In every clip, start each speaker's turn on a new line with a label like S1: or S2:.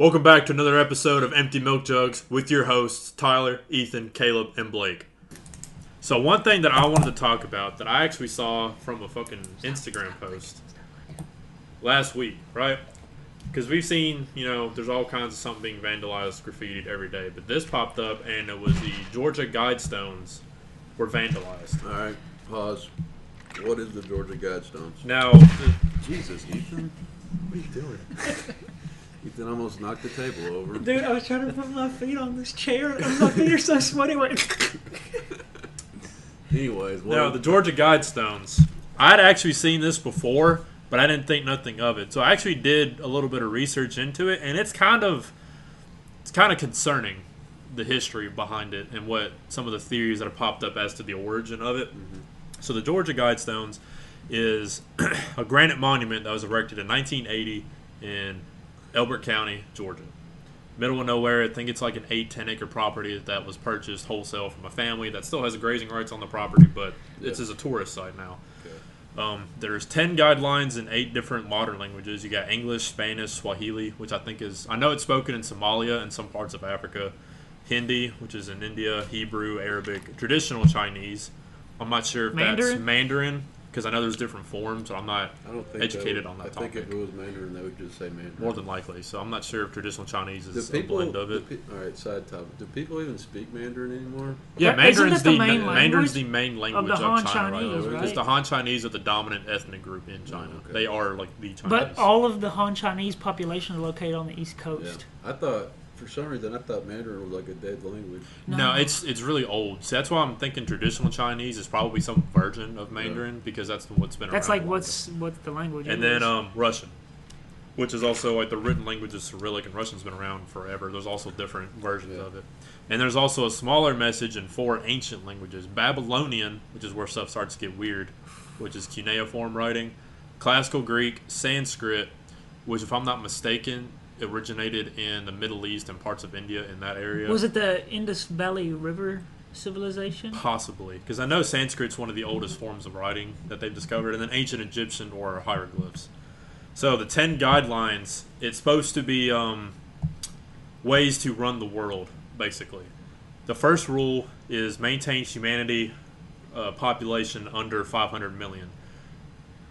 S1: Welcome back to another episode of Empty Milk Jugs with your hosts, Tyler, Ethan, Caleb, and Blake. So, one thing that I wanted to talk about that I actually saw from a fucking Instagram post last week, right? Because we've seen, you know, there's all kinds of something being vandalized, graffitied every day. But this popped up, and it was the Georgia Guidestones were vandalized.
S2: All right, pause. What is the Georgia Guidestones?
S1: Now, the,
S2: Jesus, Ethan.
S1: what are you doing?
S2: Ethan almost knocked the table over.
S3: Dude, I was trying to put my feet on this chair, and my feet are so sweaty. Wait.
S2: Anyways, what
S1: No, the Georgia Guidestones. I'd actually seen this before, but I didn't think nothing of it. So I actually did a little bit of research into it, and it's kind of it's kind of concerning the history behind it and what some of the theories that have popped up as to the origin of it. Mm-hmm. So the Georgia Guidestones is a granite monument that was erected in 1980 in Elbert County, Georgia. Middle of nowhere. I think it's like an 8, 10 acre property that was purchased wholesale from a family that still has grazing rights on the property, but it's
S2: Yeah.
S1: as a tourist site now.
S2: Okay.
S1: Um, there's 10 guidelines in eight different modern languages. You got English, Spanish, Swahili, which I think is, I know it's spoken in Somalia and some parts of Africa, Hindi, which is in India, Hebrew, Arabic, traditional Chinese. I'm not sure if that's
S3: Mandarin?
S1: Mandarin, because I know there's different forms, but I'm not
S2: I don't think
S1: educated
S2: that
S1: on
S2: would,
S1: that
S2: I think
S1: topic.
S2: if it was Mandarin, they would just say Mandarin.
S1: more than likely. So I'm not sure if traditional Chinese
S2: do
S1: is
S2: people?
S1: a blend of it.
S2: pe- all right, side topic. Do people even speak Mandarin anymore?
S1: Yeah,
S3: But isn't
S1: Mandarin's
S3: the
S1: the,
S3: main
S1: Mandarin's
S3: language
S1: the main language
S3: the
S1: of,
S3: Han
S1: China,
S3: Chinese, oh,
S1: right? Because
S3: right?
S1: the Han Chinese are the dominant ethnic group in oh, China.
S2: okay.
S1: They are like the Chinese.
S3: But all of the Han Chinese population is located on the East
S2: Yeah.
S3: Coast.
S2: I thought for some reason I thought Mandarin was like a dead language.
S1: no.
S3: No.
S1: it's it's really old. So that's why I'm thinking traditional Chinese is probably some version of Mandarin because that's what's been around.
S3: That's
S1: around.
S3: like
S1: the
S3: what's what the language
S1: and
S3: is.
S1: then um, Russian, which is also like the written language is Cyrillic, and Russian's been around forever. There's also different versions
S2: Yeah.
S1: of it, and there's also a smaller message in four ancient languages: Babylonian, which is where stuff starts to get weird, which is cuneiform writing, Classical Greek, Sanskrit, which, if I'm not mistaken, originated in the Middle East and parts of India in that area.
S3: was it the Indus Valley River civilization?
S1: Possibly, because I know Sanskrit's one of the oldest forms of writing that they've discovered, and then ancient Egyptian or hieroglyphs. So the ten guidelines, it's supposed to be um, ways to run the world, basically. The first rule is maintain humanity uh, population under 500 million,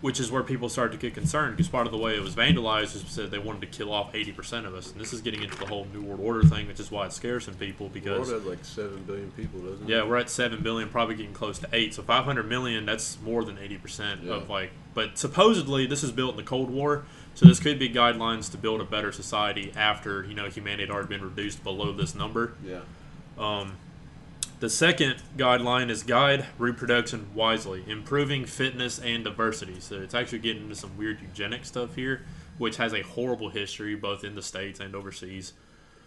S1: which is where people started to get concerned because part of the way it was vandalized is said they wanted to kill off 80% of us, and this is getting into the whole New World Order thing, which is why it scares some people
S2: The world
S1: because
S2: has like seven billion people, doesn't it?
S1: yeah, we're at seven billion, probably getting close to eight. So five hundred million, that's more than eighty percent
S2: Yeah.
S1: of like. But supposedly this is built in the Cold War, so this could be guidelines to build a better society after you know humanity had already been reduced below this number.
S2: Yeah.
S1: Um, the second guideline is guide reproduction wisely, improving fitness and diversity. So it's actually getting into some weird eugenic stuff here, which has a horrible history both in the states and overseas.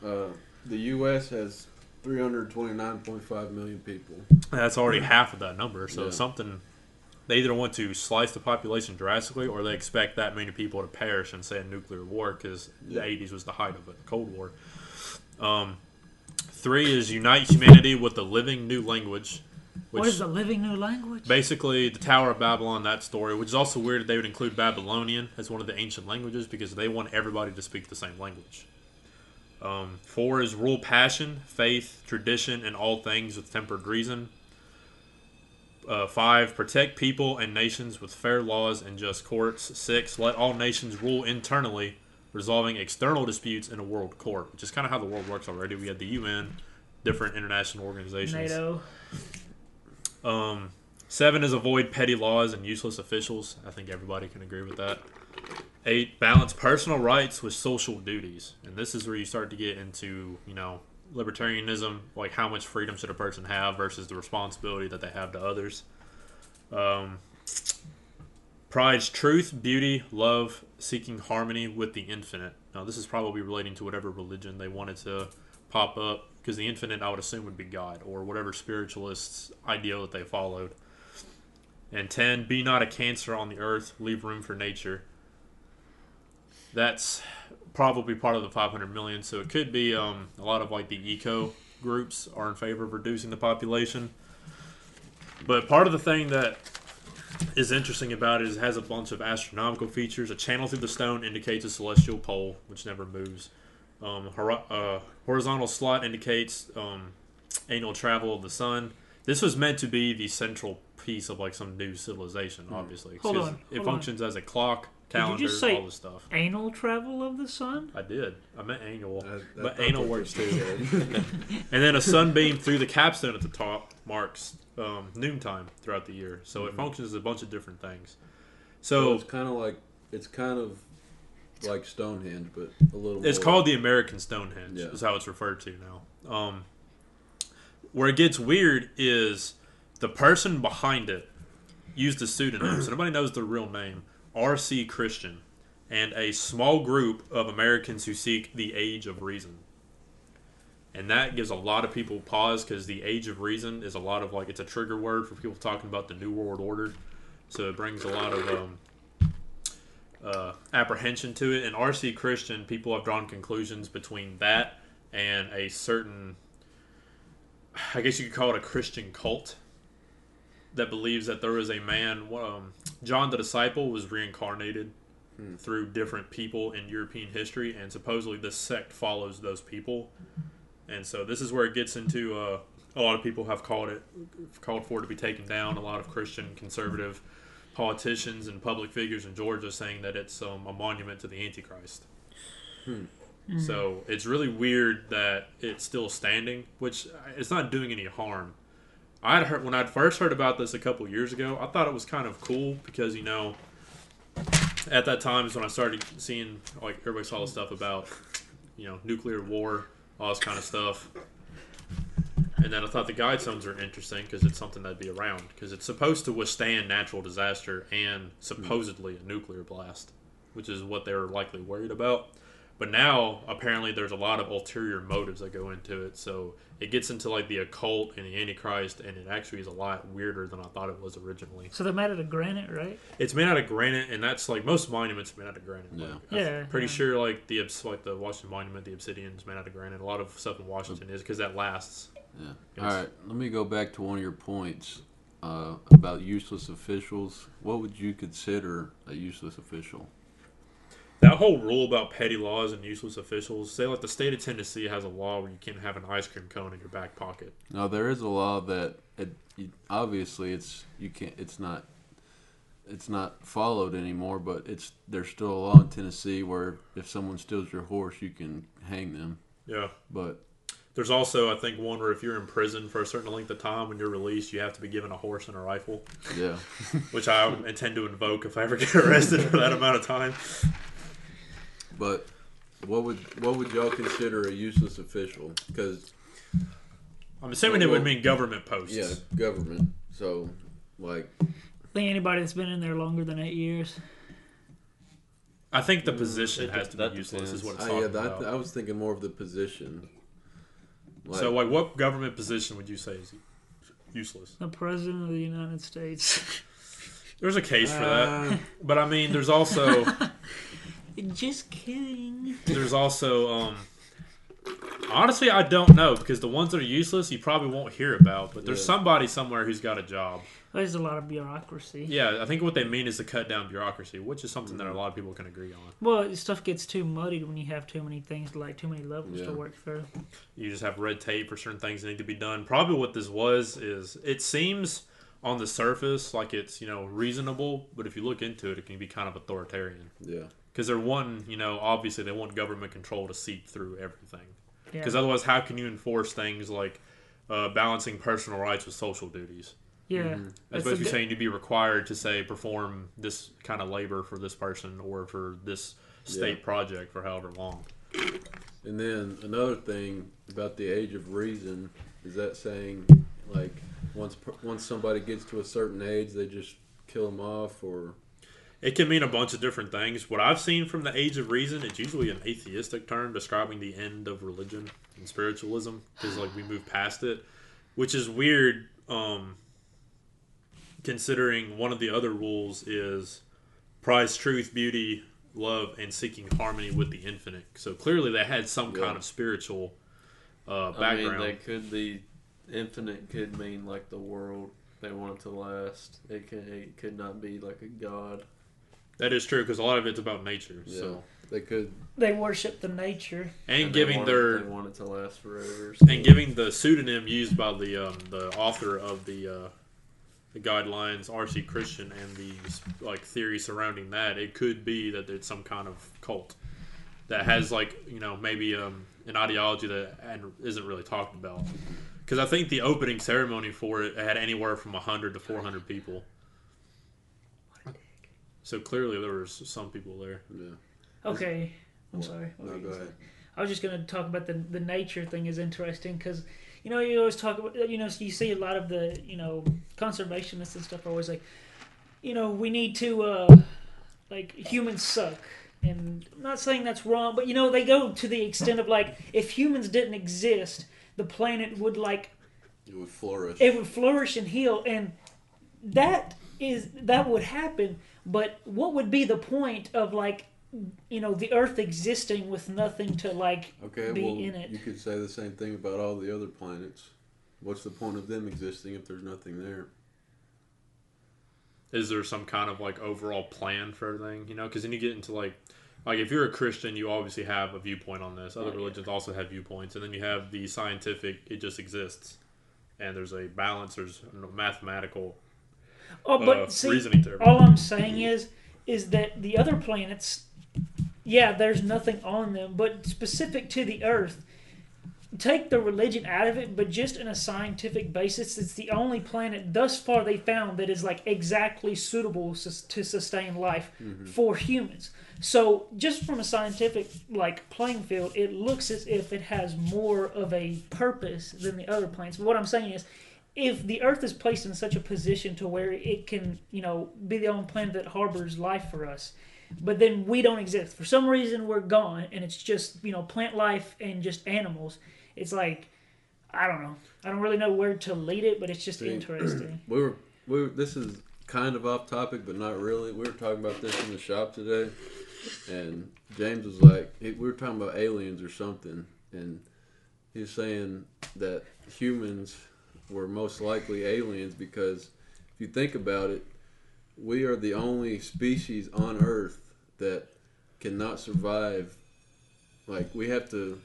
S2: Uh, the U.S. has 329.5 million people.
S1: That's already half of that number. So
S2: Yeah.
S1: something they either want to slice the population drastically, or they expect that many people to perish in say a nuclear war because
S2: Yeah.
S1: the '80s was the height of it, the Cold War. Um, three is unite humanity with a living new language. Which
S3: what is the living new language?
S1: basically the Tower of Babylon, that story, which is also weird that they would include Babylonian as one of the ancient languages because they want everybody to speak the same language. Um, four is rule passion, faith, tradition, and all things with tempered reason. Uh, five, protect people and nations with fair laws and just courts. Six, let all nations rule internally, resolving external disputes in a world court, which is kind of how the world works already. We had the UN, different international organizations.
S3: NATO.
S1: Um, seven is avoid petty laws and useless officials. I think everybody can agree with that. Eight, balance personal rights with social duties, and this is where you start to get into you know libertarianism, like how much freedom should a person have versus the responsibility that they have to others. Um, pride's truth, beauty, love, seeking harmony with the infinite. Now, this is probably relating to whatever religion they wanted to pop up, because the infinite, I would assume, would be God or whatever spiritualists' ideal that they followed. And 10, be not a cancer on the earth, leave room for nature. That's probably part of the 500 million, so it could be um, a lot of like the eco groups are in favor of reducing the population. But part of the thing that is interesting about it is it has a bunch of astronomical features. A channel through the stone indicates a celestial pole, which never moves. Um, hor- uh, horizontal slot indicates um, annual travel of the sun. This was meant to be the central piece of like some new civilization, obviously.
S3: Hold
S1: 'cause
S3: on,
S1: it
S3: hold on.
S1: functions as a clock,
S3: Did you just say-
S1: all this stuff.
S3: Anal travel of the sun?
S1: I did. I meant annual,
S2: I- I
S1: but
S2: thought
S1: anal works too. And then a sunbeam through the capstone at the top marks um, noontime throughout the year. So it functions as a bunch of different things.
S2: so
S1: So
S2: it's kind of like it's kind of like Stonehenge, but a little.
S1: it's
S2: more.
S1: called the American Stonehenge,
S2: Yeah.
S1: is how it's referred to now. Um, where it gets weird is the person behind it used a pseudonym, so nobody knows their real name. R.C. Christian, and a small group of Americans who seek the age of reason. And that gives a lot of people pause because the age of reason is a lot of like it's a trigger word for people talking about the New World Order. So it brings a lot of um, uh, apprehension to it. And R.C. Christian, people have drawn conclusions between that and a certain, I guess you could call it a Christian cult that believes that there was a man, um, John the Disciple was reincarnated through different people in European history, and supposedly this sect follows those people. And so this is where it gets into. Uh, a lot of people have called it, called for it to be taken down. A lot of Christian conservative politicians and public figures in Georgia saying that it's um, a monument to the Antichrist. So it's really weird that it's still standing, which uh, it's not doing any harm. I had heard when I'd first heard about this a couple years ago. I thought it was kind of cool because you know, at that time is when I started seeing like everybody saw the stuff about you know nuclear war, all this kind of stuff. And then I thought the guide guidestones are interesting because it's something that'd be around because it's supposed to withstand natural disaster and supposedly a nuclear blast, which is what they were likely worried about. But now apparently there's a lot of ulterior motives that go into it, so it gets into like the occult and the Antichrist, and it actually is a lot weirder than I thought it was originally.
S3: So they're made out of granite, right?
S1: It's made out of granite, and that's like most monuments are made out of granite.
S2: Yeah.
S1: Like, I'm
S3: Yeah,
S1: pretty
S3: yeah.
S1: sure like the like the Washington Monument, the obsidian is made out of granite. A lot of stuff in Washington is because that lasts.
S2: Yeah. All right. Let me go back to one of your points uh, about useless officials. What would you consider a useless official?
S1: That whole rule about petty laws and useless officials. Say like the state of Tennessee has a law where you can't have an ice cream cone in your back pocket.
S2: No, there is a law that it, obviously it's you can't it's not it's not followed anymore, but it's there's still a law in Tennessee where if someone steals your horse, you can hang them.
S1: Yeah.
S2: But
S1: There's also I think one where if you're in prison for a certain length of time when you're released, you have to be given a horse and a rifle,
S2: yeah,
S1: which I intend to invoke if I ever get arrested for that amount of time.
S2: But what would what would y'all consider a useless official? Because
S1: I'm assuming it would mean government posts.
S2: yeah, government. So like
S3: I think anybody that's been in there longer than eight years.
S1: I think the position
S4: it-
S1: has to
S4: that
S1: be useless. Is what it's
S2: I,
S1: talking
S2: yeah, that,
S1: about.
S2: I was thinking more of the position. Like,
S1: so, like, what government position would you say is useless?
S3: The president of the United States.
S1: There's a case for
S2: uh,
S1: that, but I mean, there's also
S3: Just kidding.
S1: there's also um. Honestly, I don't know because the ones that are useless you probably won't hear about. But there's
S2: Yeah.
S1: somebody somewhere who's got a job.
S3: There's a lot of bureaucracy.
S1: Yeah, I think what they mean is to cut down bureaucracy, which is something that a lot of people can agree on.
S3: Well, stuff gets too muddied when you have too many things, like too many levels
S2: Yeah.
S3: to work through.
S1: You just have red tape for certain things that need to be done. Probably what this was is it seems on the surface like it's you know reasonable, but if you look into it, it can be kind of authoritarian
S2: yeah,
S1: because they're one you know obviously they want government control to seep through everything.
S3: Yeah.
S1: Because otherwise, how can you enforce things like uh, balancing personal rights with social duties?
S3: yeah.
S2: Mm-hmm.
S1: That's
S3: That's
S1: basically
S3: the-
S1: saying you'd be required to say perform this kind of labor for this person or for this state
S2: Yeah.
S1: project for however long.
S2: and then another thing about the age of reason is that saying like once once somebody gets to a certain age, they just kill them off, or
S1: It can mean a bunch of different things. What I've seen from the Age of Reason, it's usually an atheistic term describing the end of religion and spiritualism because like we move past it, which is weird. Um, considering one of the other rules is prize truth, beauty, love, and seeking harmony with the infinite. So clearly, they had some
S2: Yeah.
S1: kind of spiritual uh,
S4: I
S1: background.
S4: mean, they could be infinite. Could mean like the world they want it to last. It could it could not be like a god.
S1: That is true because a lot of it's about nature.
S2: Yeah.
S1: So
S2: They could.
S3: They worship the nature.
S1: and,
S4: they
S1: giving
S4: want
S1: their
S4: it, they want it to last forever.
S1: and giving the pseudonym used by the um, the author of the uh, the guidelines, R.C. Christian, and the like theory surrounding that, it could be that it's some kind of cult that has like you know maybe um, an ideology that and isn't really talked about. Because I think the opening ceremony for it had anywhere from hundred to four hundred people. So clearly there was some people there.
S2: Yeah.
S3: Okay. I'm sorry. What
S2: No, go
S3: gonna say?
S2: ahead.
S3: I was just going to talk about the the nature thing is interesting because you know you always talk about you know you see a lot of the you know conservationists and stuff are always like you know we need to uh like humans suck and I'm not saying that's wrong but you know they go to the extent of like if humans didn't exist the planet would like
S2: It would flourish.
S3: it would flourish and heal and that is that would happen but what would be the point of like you know the earth existing with nothing to like
S2: okay,
S3: be
S2: well,
S3: in it.
S2: you could say the same thing about all the other planets. What's the point of them existing if there's nothing there?
S1: is there some kind of like overall plan for everything you know because then you get into like like if you're a christian you obviously have a viewpoint on this other
S3: Oh, yeah.
S1: religions also have viewpoints and then you have the scientific it just exists and there's a balance there's a mathematical
S3: oh but
S1: uh,
S3: see
S1: reasoning to everything.
S3: all i'm saying is is that the other planets yeah there's nothing on them but specific to the earth take the religion out of it but just in a scientific basis it's the only planet thus far they found that is like exactly suitable to sustain life for humans. So just from a scientific like playing field it looks as if it has more of a purpose than the other planets. But what i'm saying is if the earth is placed in such a position to where it can you know be the only planet that harbors life for us but then we don't exist. For some reason we're gone and it's just you know plant life and just animals. It's like i don't know. I don't really know where to lead it but it's just
S2: See,
S3: interesting.
S2: We were, we were, this is kind of off topic, but not really. We were talking about this in the shop today, and James was like, he, we were talking about aliens or something, and he was saying that humans were most likely aliens because if you think about it, we are the only species on Earth that cannot survive. Like we have to,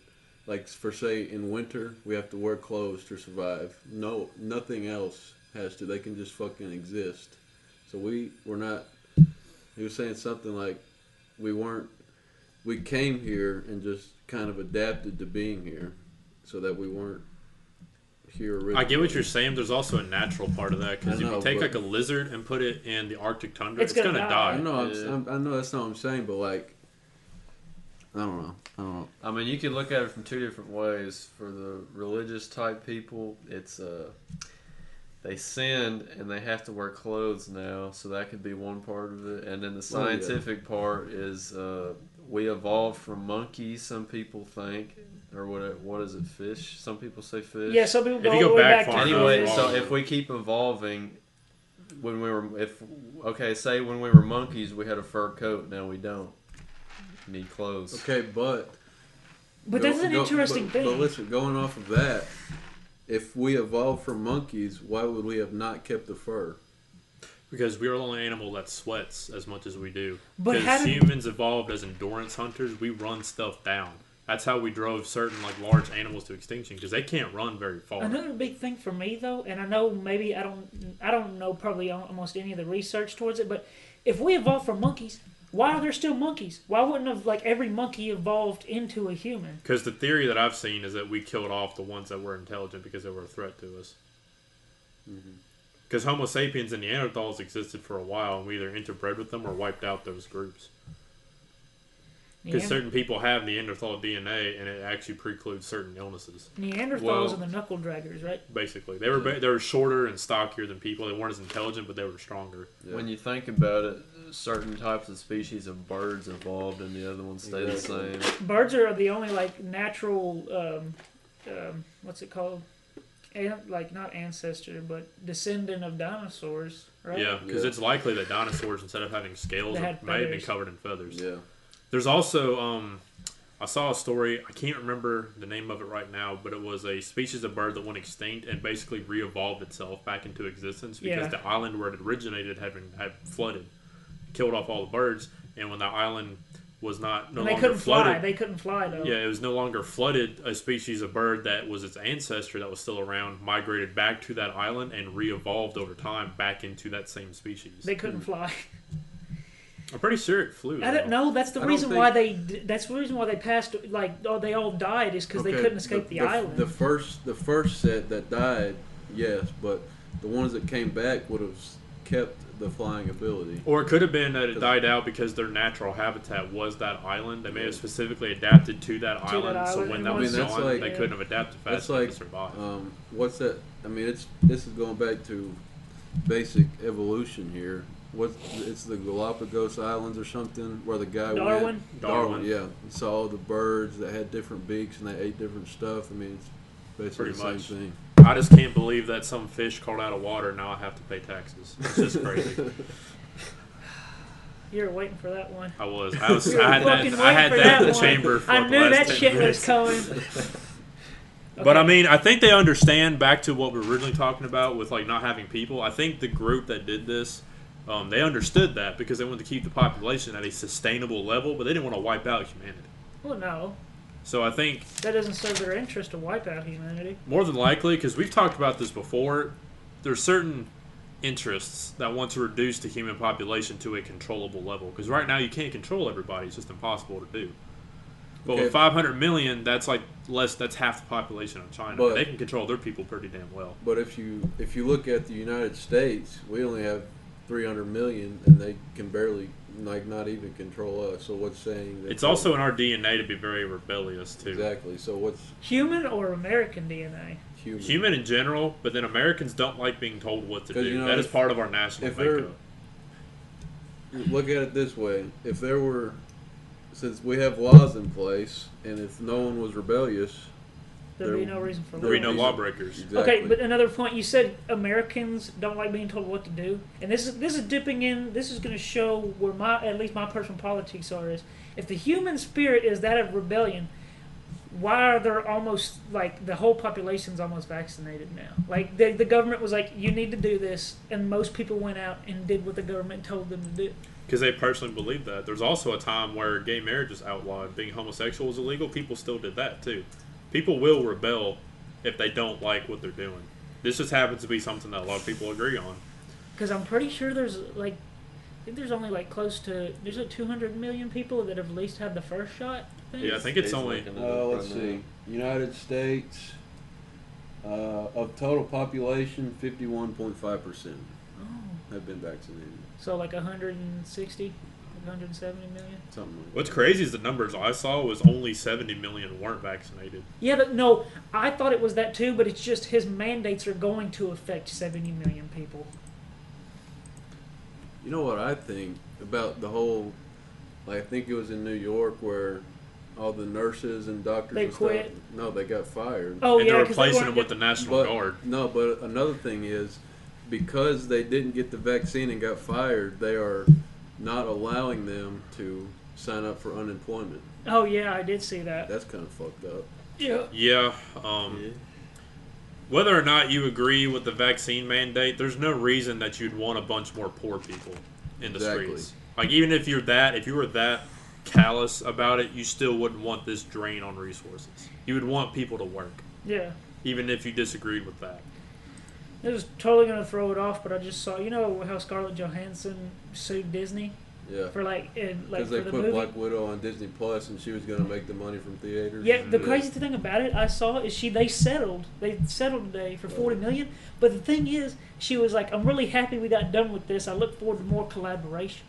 S2: like for say in winter, we have to wear clothes to survive. No, nothing else has to. They can just fucking exist. So we were not. He was saying something like, we weren't. We came here and just kind of adapted to being here, so that we weren't here originally.
S1: I get what you're saying. There's also a natural part of that because if you take like a lizard and put it in the Arctic tundra,
S3: It's
S1: it's,
S3: gonna
S1: gonna,
S3: die.
S2: I
S1: die.
S2: know. I'm,
S4: Yeah.
S2: I'm, I know that's not what I'm saying, but like, I don't know. I don't know.
S4: I mean, you can look at it from two different ways. For the religious type people, it's uh, they sinned and they have to wear clothes now, so that could be one part of it. And then the
S2: Well, yeah.
S4: scientific part is uh, we evolved from monkeys. Some people think, or what? What is it? Fish? Some people say fish.
S3: yeah some people
S1: If
S3: go
S1: you
S3: all
S1: go
S3: the way
S1: back
S3: back,
S1: far
S3: to
S4: Anyway,
S3: fish.
S4: so if we keep evolving, when we were, if okay, say when we were monkeys, we had a fur coat. Now we don't. We need clothes.
S2: Okay, but
S3: but
S2: go-
S3: that's an
S2: go-
S3: interesting
S2: but,
S3: thing
S2: But listen, going off of that, if we evolved from monkeys, why would we have not kept the fur?
S1: Because we are the only animal that sweats as much as we do.
S3: But
S1: because humans evolved as endurance hunters, we run stuff down. That's how we drove certain like large animals to extinction because they can't run very far.
S3: Another big thing for me though, and I know maybe I don't I don't know probably almost any of the research towards it, but if we evolved from monkeys, why are there still monkeys? Why wouldn't have like every monkey evolved into a human?
S1: Because the theory that I've seen is that we killed off the ones that were intelligent because they were a threat to us. Mm-hmm. Because Homo sapiens and Neanderthals existed for a while, and we either interbred with them or wiped out those groups. Because
S3: Neander-
S1: certain people have Neanderthal DNA, and it actually precludes certain illnesses.
S3: Neanderthals
S1: well-
S3: and the knuckle draggers, right?
S1: Basically, they were ba- they were shorter and stockier than people. They weren't as intelligent, but they were stronger.
S2: Yeah.
S4: When you think about it, certain types of species of birds evolved, and the other ones stay
S2: Exactly.
S4: the same.
S3: Birds are the only like natural, um, um, what's it called? An- like not ancestor, but descendant of dinosaurs, right?
S1: Yeah, because
S2: Yeah.
S1: it's likely that dinosaurs, instead of having scales,
S3: They
S1: may have been covered in feathers.
S2: Yeah.
S1: There's also, um, I saw a story. I can't remember the name of it right now, but it was a species of bird that went extinct and basically re-evolved itself back into existence because
S3: Yeah.
S1: the island where it originated had been had flooded, killed off all the birds, and when the island was not no
S3: And they
S1: longer
S3: couldn't
S1: flooded.
S3: fly. They couldn't fly though.
S1: Yeah, it was no longer flooded. A species of bird that was its ancestor that was still around migrated back to that island and re-evolved over time back into that same species.
S3: They couldn't fly.
S1: I'm pretty sure it flew.
S3: I don't
S1: though.
S3: know. That's the
S2: I don't
S3: reason
S2: think-
S3: why they. That's the reason why they passed. Like, oh, they all died is because they
S2: Okay,
S3: couldn't escape the, island.
S2: The first, the first set that died, yes, but the ones that came back would have kept the flying ability.
S1: Or it could have been that it died out because their natural habitat was that island. They may have specifically adapted to that,
S3: that
S1: island, so
S3: island,
S1: when
S3: and
S1: that
S3: I
S1: was
S2: mean, that's
S1: gone,
S2: like-
S1: they couldn't have adapted fast
S2: That's
S1: enough
S2: like
S1: to survive.
S2: um, what's that? I mean, it's this is going back to basic evolution here. What it's the Galapagos Islands or something where the guy
S3: Darwin.
S2: went.
S1: Darwin.
S2: yeah. He saw all the birds that had different beaks and they ate different stuff. I mean, it's basically
S1: Pretty
S2: the
S1: much.
S2: same thing.
S1: I just can't believe that some fish crawled out of water now I have to pay taxes. It's just crazy.
S3: You're waiting for that one.
S1: I was. I was.
S3: You're
S1: I had
S3: fucking
S1: that. I had
S3: waiting for
S1: that in the
S3: one.
S1: chamber. For
S3: I
S1: like
S3: knew
S1: the last
S3: that
S1: 10
S3: shit
S1: minutes.
S3: was coming.
S1: But I
S3: Okay.
S1: mean, I think they understand back to what we were originally talking about with like not having people. I think the group that did this, um, they understood that because they wanted to keep the population at a sustainable level, but they didn't want to wipe out humanity.
S3: Well, no,
S1: So I think
S3: that doesn't serve their interest to wipe out humanity.
S1: more than likely, because we've talked about this before, there's certain interests that want to reduce the human population to a controllable level. Because right now you can't control everybody; it's just impossible to do. But
S2: Okay.
S1: with 500 million, that's like less. That's half the population of China.
S2: But-
S1: they can control their people pretty damn well.
S2: But if you if you look at the United States, we only have 300 million, and they can barely like not even control us. So what's saying that
S1: It's also in our DNA to be very rebellious too.
S2: exactly. So what's
S3: Human or American DNA?
S2: human?
S1: Human in general, but then Americans don't like being told what to do.
S2: you know,
S1: that is
S2: if-
S1: part of our national
S2: if
S1: makeup.
S2: Look at it this way: if there were, since we have laws in place, and if no one was rebellious,
S3: There'd be no reason for
S1: There be no
S2: reason-
S1: lawbreakers.
S2: exactly.
S3: Okay, but another point you said Americans don't like being told what to do, and this is this is dipping in. This is going to show where my at least my personal politics are. Is if the human spirit is that of rebellion, why are there almost like the whole population's almost vaccinated now? Like the the government was like, you need to do this, and most people went out and did what the government told them to do.
S1: Because they personally believe that. There's also a time where gay marriage was outlawed. Being homosexual was illegal. People still did that too. People will rebel if they don't like what they're doing. This just happens to be something that a lot of people agree on.
S3: Because I'm pretty sure there's like, I think there's only like close to there's like 200 million people that have at least had the first shot. I.
S1: Yeah, I think it's
S4: He's
S1: only.
S4: looking it
S2: Uh, let's
S4: right
S2: see. United States uh, of total population, fifty-one point five percent
S3: Oh.
S2: have been vaccinated.
S3: So like 160, 170 million.
S2: Something like
S1: What's
S2: that.
S1: crazy is the numbers I saw was only 70 million weren't vaccinated.
S3: Yeah, but no, I thought it was that too. But it's just his mandates are going to affect 70 million people.
S2: You know what I think about the whole? Like I think it was in New York where all the nurses and doctors
S3: They
S2: and
S3: quit.
S2: stuff. No, they got fired.
S3: Oh
S1: and
S3: yeah,
S1: they're
S3: 'cause they
S1: replacing
S3: weren't
S1: them with the
S3: get-
S1: National
S2: but
S1: Guard.
S2: no, but another thing is because they didn't get the vaccine and got fired, they are not allowing them to sign up for unemployment.
S3: Oh yeah, I did see that.
S2: That's kind of fucked up.
S3: Yeah.
S1: Yeah. Um, Whether or not you agree with the vaccine mandate, there's no reason that you'd want a bunch more poor people in the
S2: Exactly.
S1: streets. Like even if you're that, if you were that callous about it, you still wouldn't want this drain on resources. You would want people to work,
S3: Yeah.
S1: even if you disagreed with that.
S3: It was totally gonna throw it off, but I just saw. You know how Scarlett Johansson sued Disney
S2: Yeah.
S3: for like, in, like
S2: Because they
S3: the
S2: put
S3: movie.
S2: Black Widow on Disney Plus, and she was going to make the money from theaters.
S3: Yeah, the crazy thing about it, I saw is she they settled. They settled today for forty uh-huh. million. But the thing is, she was like, "I'm really happy we got done with this. I look forward to more collaboration."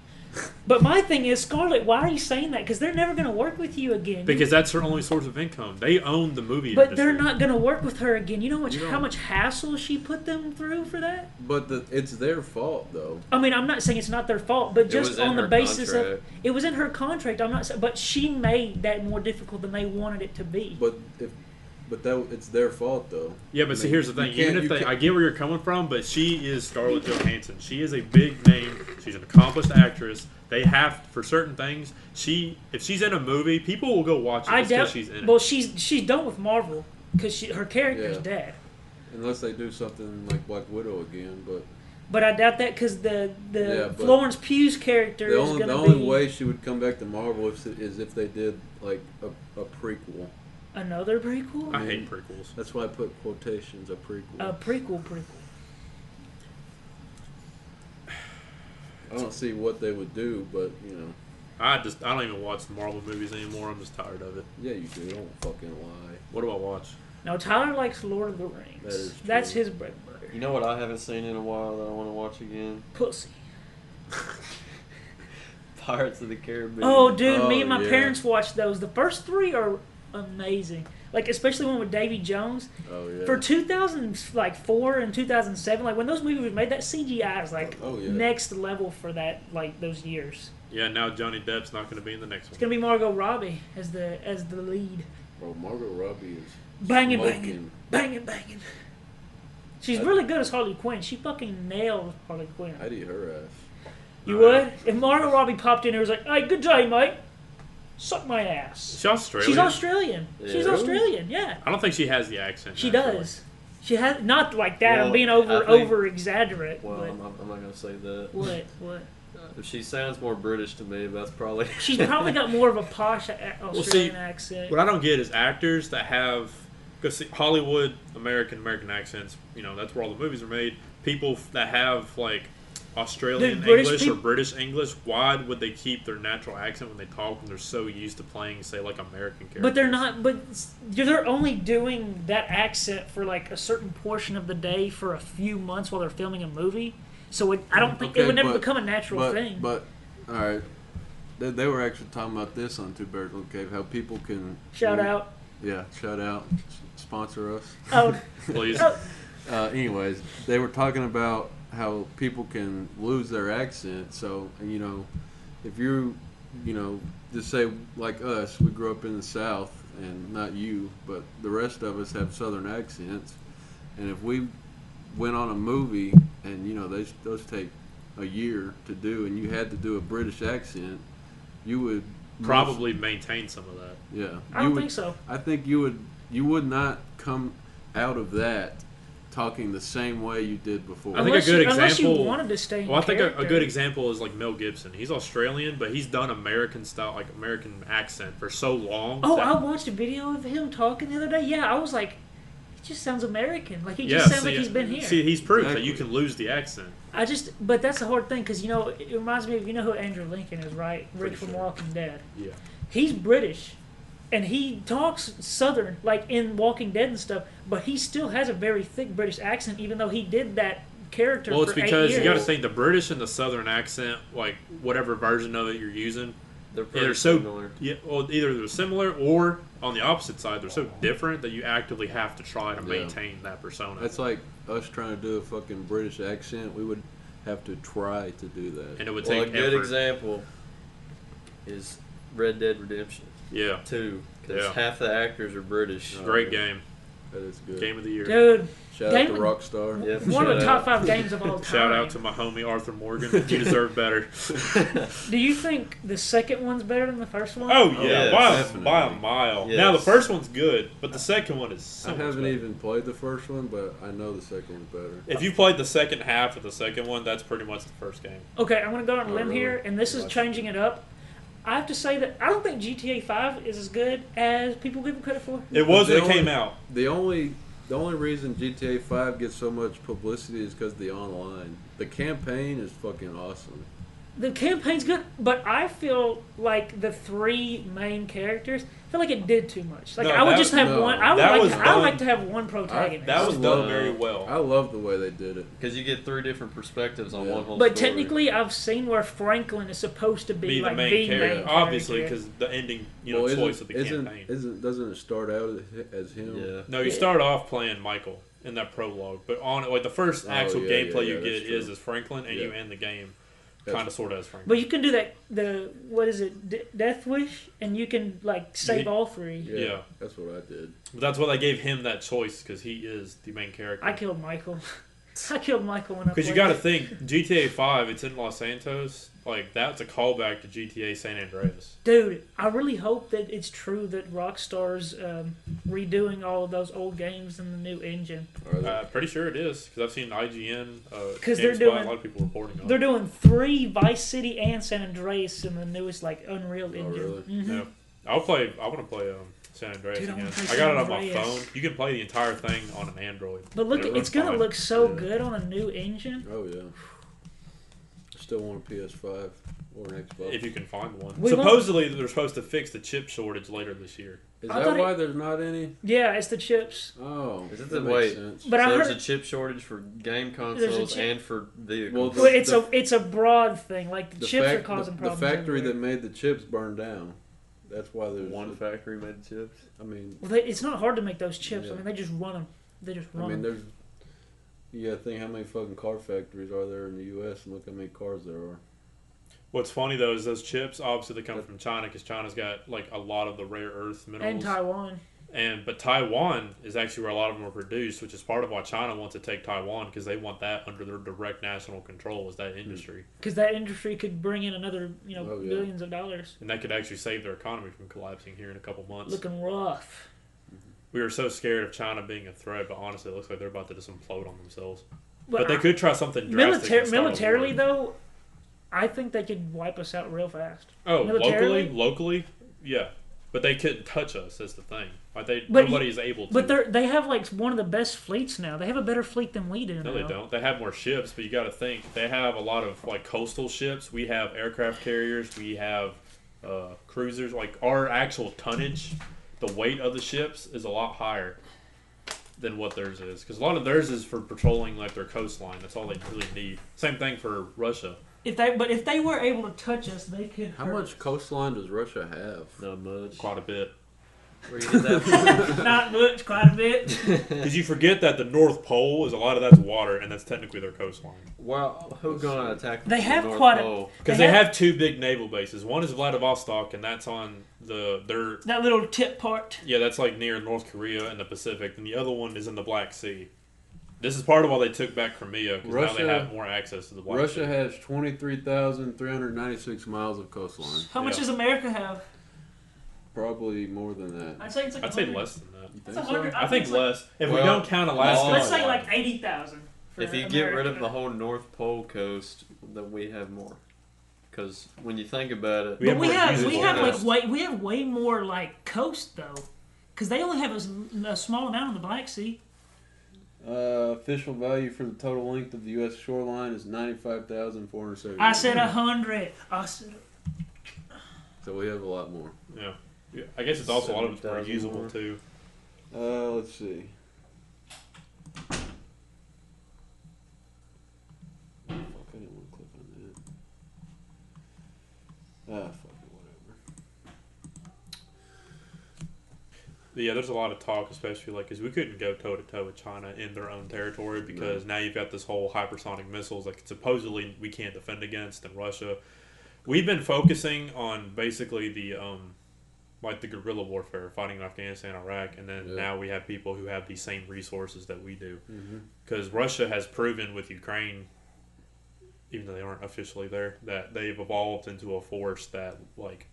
S3: But my thing is, Scarlett, why are you saying that? Because they're never going to work with you again.
S1: Because that's her only source of income. They own the movie
S3: but
S1: industry.
S3: they're not going to work with her again. You know much,
S2: You
S3: how much hassle she put them through for that.
S2: But the, it's their fault, though.
S3: I mean, I'm not saying it's not their fault, but just on the
S4: her
S3: basis of it was in her contract. I'm not, sa- but she made that more difficult than they wanted it to be.
S2: But if, but that it's their fault, though.
S1: Yeah, but
S2: I
S1: see, here's the thing. Even if they, I get where you're coming from, but she is Scarlett Johansson. She is a big name. She's an accomplished actress. They have for certain things. She, if she's in a movie, people will go watch it
S3: I
S1: because
S3: doubt.
S1: she's in it.
S3: Well, she's she's done with Marvel because her character's
S2: Yeah.
S3: dead.
S2: Unless they do something like Black Widow again, but
S3: But I doubt that because the the
S2: Yeah,
S3: Florence Pugh's character
S2: The
S3: is
S2: only
S3: going
S2: the only way she would come back to Marvel is, is if they did like a, a prequel.
S3: Another prequel.
S1: I hate prequels.
S2: That's why I put quotations a prequel.
S3: A prequel, prequel.
S2: I don't see what they would do, but you know,
S1: I just I don't even watch Marvel movies anymore. I'm just tired of it.
S2: yeah, you do. Don't fucking lie.
S1: What do I watch?
S3: No, Tyler likes Lord of the Rings.
S2: That is
S3: That's
S2: true.
S3: his bread and butter.
S4: You know what I haven't seen in a while that I want to watch again?
S3: Pussy.
S4: Pirates of the Caribbean.
S3: Oh, dude, me
S2: Oh,
S3: and my
S2: yeah.
S3: parents watched those. The first three are amazing. Like especially one with Davy Jones.
S2: Oh yeah.
S3: For 2000, like four and 2007, like when those movies were made, that CGI is like
S2: Oh, yeah.
S3: next level for that, like those years.
S1: Yeah, now Johnny Depp's not going to be in the next one.
S3: It's gonna be Margot Robbie as the as the lead.
S2: Bro, Margot Robbie is
S3: Banging,
S2: smoking.
S3: banging, banging, banging. She's
S2: I-
S3: really good as Harley Quinn. She fucking nailed Harley Quinn.
S2: I'd eat her ass.
S3: You
S1: Uh,
S3: would? If Margot Robbie popped in here and was like, "Hey, good day, mate. Suck my ass."
S1: She's Australian.
S3: She's Australian. She's
S4: Yeah.
S3: Australian. Yeah,
S1: I don't think she has the accent.
S3: she
S1: naturally.
S3: does. She has not like that. I'm being over
S4: think-
S3: over exaggerate.
S4: Well,
S3: but
S4: I'm, not- I'm not going to say that.
S3: what what?
S4: If she sounds more British to me, that's probably.
S3: She's probably got more of a posh a- Australian
S1: see,
S3: accent.
S1: What I don't get is actors that have because Hollywood American American accents. You know that's where all the movies are made. People that have like Australian
S3: Dude, British
S1: English or British English. Why would they keep their natural accent when they talk when they're so used to playing, say, like American characters?
S3: But they're not. But s- they're only doing that accent for like a certain portion of the day for a few months while they're filming a movie. So it, I don't think it would never
S2: but-
S3: become a natural
S2: but,
S3: thing.
S2: But all right, they, they were actually talking about this on Two Bears One Cave. How people can
S3: Shout out.
S2: Yeah, shout out, sponsor us.
S3: Oh,
S1: Please.
S3: oh,
S2: Uh, anyways, they were talking about how people can lose their accent. So you know, if you, you know, just say like us, we grew up in the South, and not you, but the rest of us have Southern accents, and if we went on a movie and you know those those take a year to do, and you had to do a British accent, you would most-
S1: Probably maintain some of that.
S2: yeah.
S3: I don't
S2: would,
S3: think so.
S2: I think you would you would not come out of that talking the same way you did before.
S1: I think a good
S3: you, unless you
S1: example-
S3: wanted to stay. In
S1: Well, I think a, a good example is like Mel Gibson. He's Australian, but he's done American style, like American accent for so long.
S3: Oh,
S1: that-
S3: I watched a video of him talking the other day. Yeah, I was like, he just sounds American. Like he
S1: yeah,
S3: just sounds
S1: see,
S3: like he's been here.
S1: See, he's proof that you can lose the accent.
S3: I just, but that's the hard thing because you know it reminds me of you know who Andrew Lincoln is, right? Rick
S1: Pretty
S3: from
S1: sure.
S3: Walking Dead.
S1: Yeah.
S3: He's British, and he talks Southern like in Walking Dead and stuff. But he still has a very thick British accent, even though he did that character.
S1: Well, it's
S3: for eight
S1: because you got to think the British and the Southern accent, like whatever version of it you're using,
S4: They're pretty
S1: they're so
S4: similar.
S1: yeah. Well, either they're similar or on the opposite side, they're so different that you actively have to try to
S2: Yeah.
S1: maintain that persona.
S2: That's like us trying to do a fucking British accent. We would have to try to do that.
S1: and it would
S4: Well, a
S1: take
S4: good example is Red Dead Redemption
S1: Yeah,
S4: 2. Because
S1: Yeah.
S4: half the actors are British.
S2: Oh,
S1: great
S2: yeah.
S1: game,
S2: That is good.
S1: game of the year.
S3: dude.
S2: Shout
S3: Game-
S2: out to Rockstar.
S4: Yeah,
S3: One of the
S4: shout
S3: top five games of all time.
S1: Shout out to my homie Arthur Morgan. You deserve better.
S3: Do you think the second one's better than the first one?
S1: Oh
S2: Oh,
S1: yeah,
S4: yes,
S1: by, a, by a mile.
S4: Yes.
S1: Now the first one's good, but the second one is so
S2: I
S1: much
S2: haven't
S1: better.
S2: even played the first one, but I know the second one's better.
S1: If you played the second half of the second one, that's pretty much the first game.
S3: Okay, I'm gonna go on a
S2: Oh,
S3: limb
S2: really?
S3: here, and this is
S2: Watch
S3: changing it up. I have to say that I don't think GTA 5 is as good as people give it credit for.
S1: It was
S2: The
S1: when it
S2: only-
S1: came out.
S2: The only the only reason GTA 5 gets so much publicity is because the online. The campaign is fucking awesome.
S3: The campaign's good, but I feel like the three main characters I feel like it did too much. Like
S1: No,
S3: I would
S1: that-
S3: just have
S2: no.
S3: one. I would
S1: That
S3: like. To, I would like to have one protagonist.
S1: That was done
S2: love-
S1: very
S2: I love the way they did it.
S4: Because you get three different perspectives on
S2: Yeah.
S4: one whole
S3: but
S4: story.
S3: technically, I've seen where Franklin is supposed to be,
S1: Be the
S3: like
S1: main
S3: the
S1: character,
S3: main
S1: obviously, because the ending, you know,
S2: well,
S1: choice
S2: isn't,
S1: of the
S2: isn't,
S1: campaign.
S2: isn't doesn't it start out as- as him?
S4: Yeah.
S1: No, you
S3: Yeah.
S1: start off playing Michael in that prologue, but on like the first
S2: Oh,
S1: actual
S2: yeah,
S1: gameplay
S2: yeah,
S1: you
S2: yeah,
S1: get
S2: that's
S1: is
S2: true.
S1: as Franklin, and you end the game
S2: That's-
S1: kind of sort of as Franklin.
S3: But you can do that. The what is it? D- Death Wish, and you can like save
S1: Yeah.
S3: all three.
S2: Yeah,
S1: Yeah.
S2: that's what I did.
S1: But that's why they gave him that choice because he is the main character.
S3: I killed Michael. I killed Michael when I
S1: Because you got to think GTA Five, it's in Los Santos. Like that's a callback to GTA San Andreas.
S3: Dude, I really hope that it's true that Rockstar's um, redoing all of those old games in the new engine.
S1: Uh, pretty sure it is because I've seen IGN, uh,
S3: 'Cause
S1: GameSpot,
S3: they're doing-
S1: a lot of people reporting on.
S3: They're
S1: it.
S3: doing three Vice City and San Andreas in the newest like Unreal
S2: Oh,
S3: engine.
S2: really?
S3: Mhm.
S1: Yeah, I'll play. I want to play um, San Andreas
S3: Dude,
S1: again.
S3: wanna
S1: I got it
S3: San
S1: on my phone. You can play the entire thing on an Android.
S3: But look,
S1: It
S3: it's gonna
S1: fine.
S3: look so
S2: Yeah.
S3: good on a new engine.
S2: Oh yeah. Still want a PS5 or an Xbox.
S1: If you can find one.
S3: We won't-
S1: Supposedly they're supposed to fix the chip shortage later this year.
S2: Is
S3: I
S2: that
S3: thought
S2: why
S3: it-
S2: there's not any?
S3: Yeah, it's the chips.
S2: Oh,
S4: Is it
S2: that
S4: the-
S2: makes
S4: wait.
S2: sense.
S3: But
S4: so
S3: I
S4: there's
S3: heard
S4: a chip shortage for game consoles
S3: chip-
S4: and for vehicles.
S2: Well,
S3: well, it's
S2: the-
S3: a it's a broad thing. Like the,
S2: The,
S3: chips
S2: fac-
S3: are causing
S2: the, the
S3: problems.
S2: factory that
S3: everywhere.
S2: made the chips burned down. That's why there's
S4: one factory made the chips.
S2: I mean,
S3: Well, they, it's not hard to make those chips.
S2: Yeah.
S3: I mean, they just run them. They just
S2: I
S3: run
S2: mean,
S3: 'em.
S2: there's. You gotta think how many fucking car factories are there in the U.S. and look how many cars there are.
S1: What's funny though is those chips obviously they come from China because China's got like a lot of the rare earth minerals.
S3: And Taiwan.
S1: And but Taiwan is actually where a lot of them are produced, which is part of why China wants to take Taiwan because they want that under their direct national control is that industry, hmm.
S3: Because that industry could bring in another, you know,
S2: Oh, yeah.
S3: billions of dollars.
S1: and that could actually save their economy from collapsing here in a couple months.
S3: Looking rough.
S1: We were so scared of China being a threat, but honestly, it looks like they're about to just implode on themselves.
S3: But,
S1: But, they
S3: I-
S1: could try something drastic.
S3: militar-
S1: and start a
S3: militarily, though, I think they could wipe us out real fast.
S1: Oh, locally, locally, yeah, but they couldn't touch us. That's the thing. Like they,
S3: But
S1: nobody is able to.
S3: But they they have like one of the best fleets now. They have a better fleet than we do
S1: No,
S3: now.
S1: they don't. They have more ships, but you got to think they have a lot of like coastal ships. We have aircraft carriers. We have uh, cruisers. Like our actual tonnage, the weight of the ships is a lot higher than what theirs is because a lot of theirs is for patrolling like their coastline. That's all they really need. Same thing for Russia.
S3: If they but if they were able to touch us, they could.
S2: How
S3: hurt
S2: much coastline does Russia have?
S4: Not much.
S1: Quite a bit.
S4: Where you get that from?
S3: us. Not much, quite a bit.
S1: Because you forget that the North Pole is a lot of that's water, and that's technically their coastline.
S4: well, who's gonna attack?
S3: They
S4: the
S3: have
S4: North
S3: quite a-
S1: Because
S3: They
S1: they,
S3: have-
S1: have two big naval bases. One is Vladivostok, and that's on the their
S3: That little tip part.
S1: Yeah, that's like near North Korea and the Pacific, and the other one is in the Black Sea. This is part of why they took back Crimea because now they
S2: Russia-
S1: have more access to the Black
S2: Russia
S1: Sea.
S2: has 23,396 miles of coastline.
S3: How much
S1: Yeah.
S3: does America have?
S2: Probably more than that.
S3: I'd say it's like.
S1: I'd say
S3: 100.
S1: less than that.
S2: You
S3: That's
S2: think
S3: a hundred-
S2: so?
S1: I think
S3: it's like-
S1: less. If we
S4: Well,
S1: don't count Alaska,
S3: Let's
S1: and
S3: say like eighty thousand.
S4: If you get rid of the whole North Pole coast, then we have more. Because when you think about it,
S1: We
S3: but
S1: have
S3: we have we have like way we have way more like coast though, because they only have a small amount in the Black Sea.
S2: Uh, official value for the total length of the U.S. shoreline is 95,470.
S3: I said a hundred. I said
S2: So we have a lot more.
S1: yeah. Yeah, I guess it's also a lot of it's
S4: 70,000
S1: reusable too.
S2: Uh, let's see. Fuck, I didn't want to click on that. Ah, fuck it, whatever.
S1: But yeah, there's a lot of talk, especially like because we couldn't go toe to toe with China in their own territory because now you've got this whole hypersonic missiles like supposedly we can't defend against in Russia. We've been focusing on basically the um, like the guerrilla warfare, fighting in Afghanistan, Iraq, and then
S2: Yeah.
S1: now we have people who have these same resources that we do.
S2: Mm-hmm.
S1: Because Russia has proven with Ukraine, even though they aren't officially there, that they've evolved into a force that like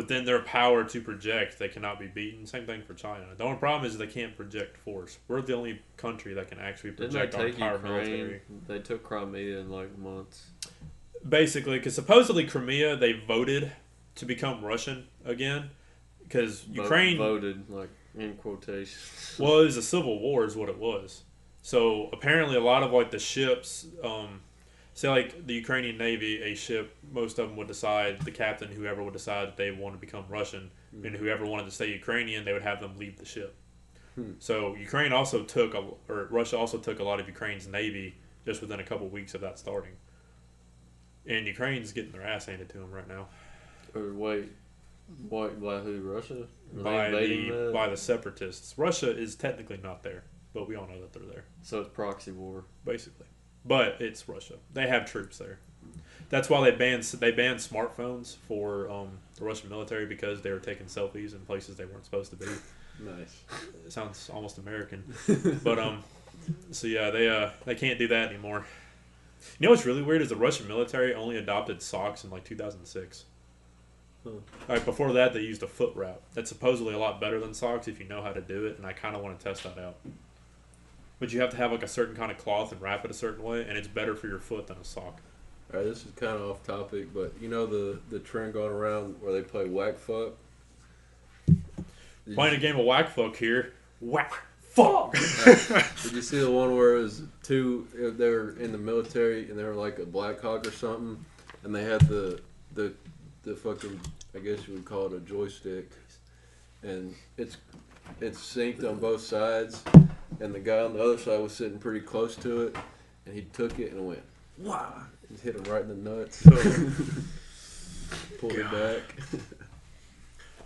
S1: within their power to project, they cannot be beaten. Same thing for China. The only problem is they can't project force. We're the only country that can actually project our entire
S4: Ukraine?
S1: military.
S4: They took Crimea in like months.
S1: Basically, because supposedly Crimea, they voted to become Russian again. Because Ukraine
S4: voted like in quotations.
S1: Well, it was a civil war, is what it was. So apparently, a lot of like the ships, um, say like the Ukrainian Navy, a ship, most of them would decide the captain, whoever would decide that they want to become Russian, and whoever wanted to stay Ukrainian, they would have them leave the ship.
S2: Hmm.
S1: So Ukraine also took, a, or Russia also took a lot of Ukraine's navy just within a couple of weeks of that starting. And Ukraine's getting their ass handed to them right now
S4: Or wait, what? By who? Russia?
S1: By the
S4: that?
S1: by the separatists. Russia is technically not there, but we all know that they're there.
S4: So it's proxy war.
S1: basically. But it's Russia. They have troops there. That's why they banned they banned smartphones for um, the Russian military because they were taking selfies in places they weren't supposed to be.
S2: Nice.
S1: It sounds almost American, but um, so yeah, they uh they can't do that anymore. You know what's really weird is the Russian military only adopted socks in like 2006.
S4: Huh.
S1: Like before that, they used a foot wrap. That's supposedly a lot better than socks if you know how to do it, and I kind of want to test that out. But you have to have like a certain kind of cloth and wrap it a certain way, and it's better for your foot than a sock.
S2: All right, this is kind of off topic, but you know the the trend going around where they play whack fuck. Did
S1: Playing a game of whack fuck here. Whack fuck.
S2: Did you see the one where it was two? uh, They were in the military and they were like a Black Hawk or something, and they had the the the fucking I guess you would call it a joystick, and it's it's synced on both sides, and the guy on the other side was sitting pretty close to it, and he took it and went wow, and hit him right in the nuts, pulled it back.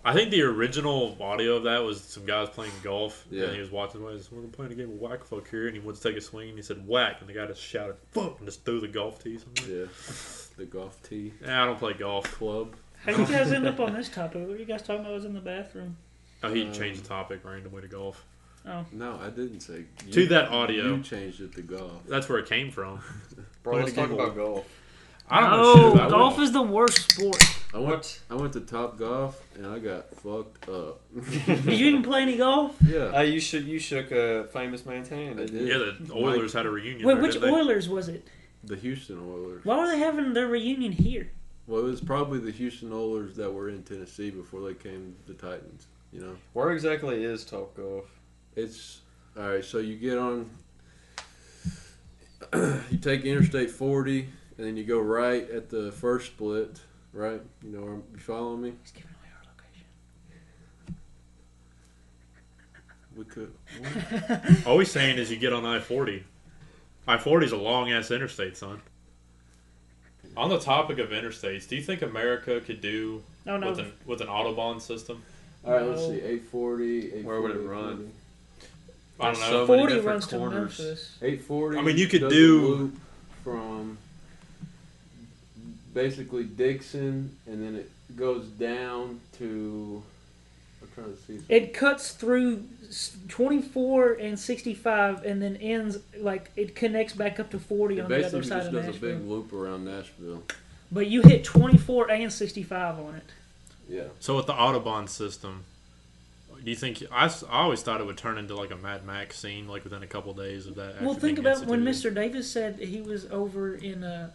S1: I think the original audio of that was some guys playing golf.
S2: Yeah.
S1: And he was watching. He was, We're playing a game of whack fuck here, and he went to take a swing, and he said whack, and the guy just shouted fuck, and just threw the golf tee somewhere.
S2: Yeah, the golf tee
S1: Nah, I don't play golf.
S2: club.
S3: How you guys end up on this topic? What were you guys talking about? I was in the bathroom.
S1: Oh, he
S2: Um,
S1: changed the topic randomly to golf.
S2: No, I didn't say. You,
S1: To that audio.
S2: you changed it to golf.
S1: That's where it came from.
S4: Bro,
S1: Playing
S4: let's talk about golf.
S1: I don't know shit about
S3: golf
S1: golf.
S3: is the worst sport.
S2: I went. I went to Top Golf and I got fucked up.
S3: you Did you even play any golf?
S2: yeah.
S4: Hey, you should you shook a famous man's hand.
S2: I
S4: didn't
S2: did.
S4: you?
S1: Yeah, the Oilers had a reunion.
S3: Wait,
S1: there,
S3: which
S1: didn't they?
S3: Oilers was it?
S2: The Houston Oilers.
S3: Why were they having their reunion here?
S2: Well, it was probably the Houston Oilers that were in Tennessee before they came to the Titans. You know,
S4: Where exactly is Top Golf?
S2: it's all right. So you get on. you take Interstate 40, and then you go right at the first split. Right, you know, are you following me?
S3: Just giving away our location.
S2: We could.
S1: All he's saying is you get on I forty. I forty is a long ass interstate, son. On the topic of interstates, do you think America could do
S3: Oh no,
S1: with an with an autobahn system?
S2: All right, let's see. 840.
S4: Where would it run?
S1: I don't know.
S4: so many
S3: forty
S4: different
S3: runs to
S4: corners.
S3: Memphis.
S2: 840.
S1: I mean, you could
S2: does a
S1: do-
S2: loop from basically Dickson, and then it goes down to. I'm trying to see.
S3: It cuts through s- 24 and 65 and then ends like it connects back up to 40
S2: It
S3: on the other
S2: basically
S3: side
S2: just
S3: of
S2: does a
S3: Nashville.
S2: big loop around Nashville.
S3: But you hit 24 and 65 on it.
S2: Yeah.
S1: So with the autobahn system, do you think I, I always thought it would turn into like a Mad Max scene, like within a couple days of that?
S3: well,
S1: actually
S3: think
S1: being
S3: about when? Mr. Davis said he was over in uh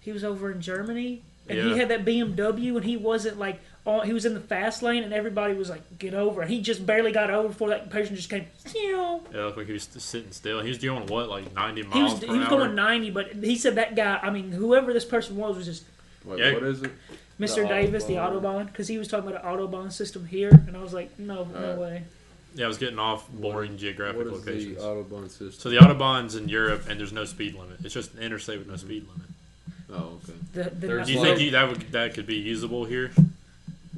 S3: he was over in Germany and
S1: Yeah.
S3: he had that BMW and he wasn't like on, he was in the fast lane and everybody was like get over and he just barely got over before that person just came. "Meow."
S1: Yeah, looked like he was sitting still. He was doing what, like ninety miles
S3: He was
S1: per
S3: he was
S1: hour.
S3: going 90, but he said that guy. I mean, whoever this person was was just
S2: Wait,
S1: Yeah.
S2: what is it?
S3: Mr.
S2: The
S3: Davis, the
S2: Autobahn.
S3: Autobahn, because he was talking about an Autobahn system here, and I was like, no, no
S2: Alright.
S3: way.
S1: yeah, I was getting off boring
S2: What
S1: geographic
S2: is
S1: locations.
S2: the Autobahn system?
S1: So the autobahns in Europe, and there's no speed limit. It's just an interstate with no mm-hmm. speed limit.
S2: oh, okay.
S3: The, the
S1: Do you think you, that would that could be usable here?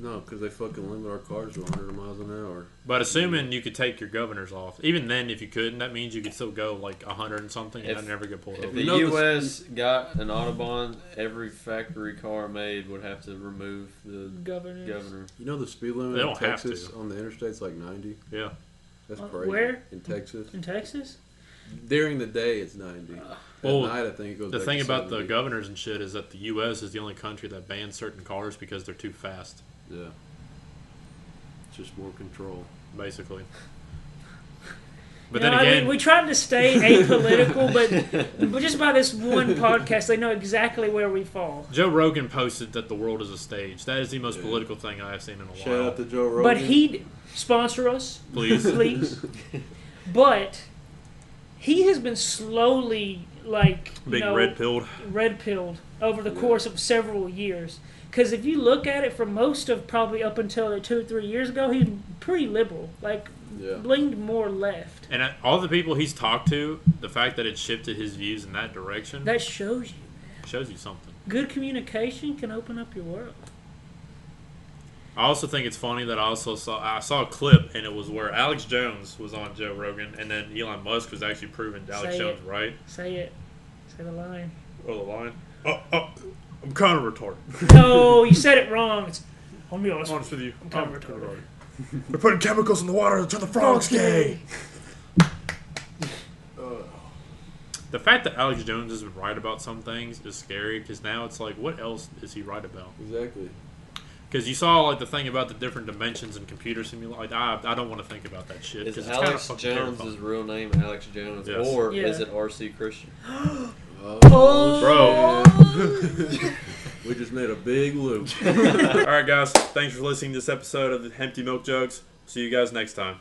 S2: No, because they fucking limit our cars to 100 miles an hour.
S1: But assuming you could take your governors off, even then, if you couldn't, that means you could still go like hundred and something, and I'd never get pulled
S4: If
S1: over.
S4: the
S2: You know
S4: U.S. got an Autobahn, every factory car made would have to remove the
S3: governors.
S4: governor.
S2: You know the speed limit
S1: They
S2: in
S1: don't have
S2: Texas
S1: to.
S2: on the interstate's like 90?
S1: Yeah.
S2: That's
S3: Uh,
S2: crazy.
S3: where?
S2: In Texas.
S3: In Texas?
S2: During the day, it's 90. At
S1: Well,
S2: night, I think it goes
S1: The
S2: back
S1: thing
S2: to
S1: about the
S2: 70.
S1: governors and shit is that the U.S. is the only country that bans certain cars because they're too fast,
S2: Yeah. It's just more control.
S1: basically. But
S3: You
S1: then
S3: know, I mean, we tried to stay apolitical, but, but just by this one podcast, they know exactly where we fall.
S1: Joe Rogan posted that the world is a stage. That is the most
S2: Yeah.
S1: political thing I have seen in a
S2: Shout
S1: while.
S2: out to Joe Rogan.
S3: But he'd sponsor us,
S1: Please.
S3: please. but he has been slowly, like, you
S1: Big
S3: know,
S1: red pilled.
S3: red pilled over the
S2: Yeah.
S3: course of several years. Because if you look at it from most of probably up until two or three years ago, he's pretty liberal, like
S2: Yeah.
S3: leaned more left.
S1: And I- all the people he's talked to, the fact that it shifted his views in that direction
S3: That shows you
S1: shows you something.
S3: good communication can open up your world.
S1: I also think it's funny that I also saw I saw a clip and it was where Alex Jones was on Joe Rogan and then Elon Musk was actually proving Alex
S3: Say
S1: Jones
S3: it.
S1: right.
S3: Say it. Say the line.
S1: Oh, the line. Oh, oh, I'm kind of retarded.
S3: No, you said it wrong. It's, I'll be honest.
S1: Honest with you.
S3: I'm kinda
S1: I'm
S3: retarded.
S1: They're putting chemicals in the water to turn the frogs gay. the fact that Alex Jones has been right about some things is scary because now it's like, what else is he right about?
S2: Exactly.
S1: Because you saw like the thing about the different dimensions in computer simulation. Like, I, I don't want to think about that shit.
S4: Is
S1: 'cause it's kinda
S4: Alex
S1: fucking
S4: Jones'
S1: terrifying.
S4: real name Alex Jones,
S1: Yes.
S4: or
S3: Yeah.
S4: is it R.C. Christian?
S2: Oh,
S1: Bro.
S2: we just made a big loop.
S1: All right, guys. Thanks for listening to this episode of the Empty Milk Jugs. See you guys next time.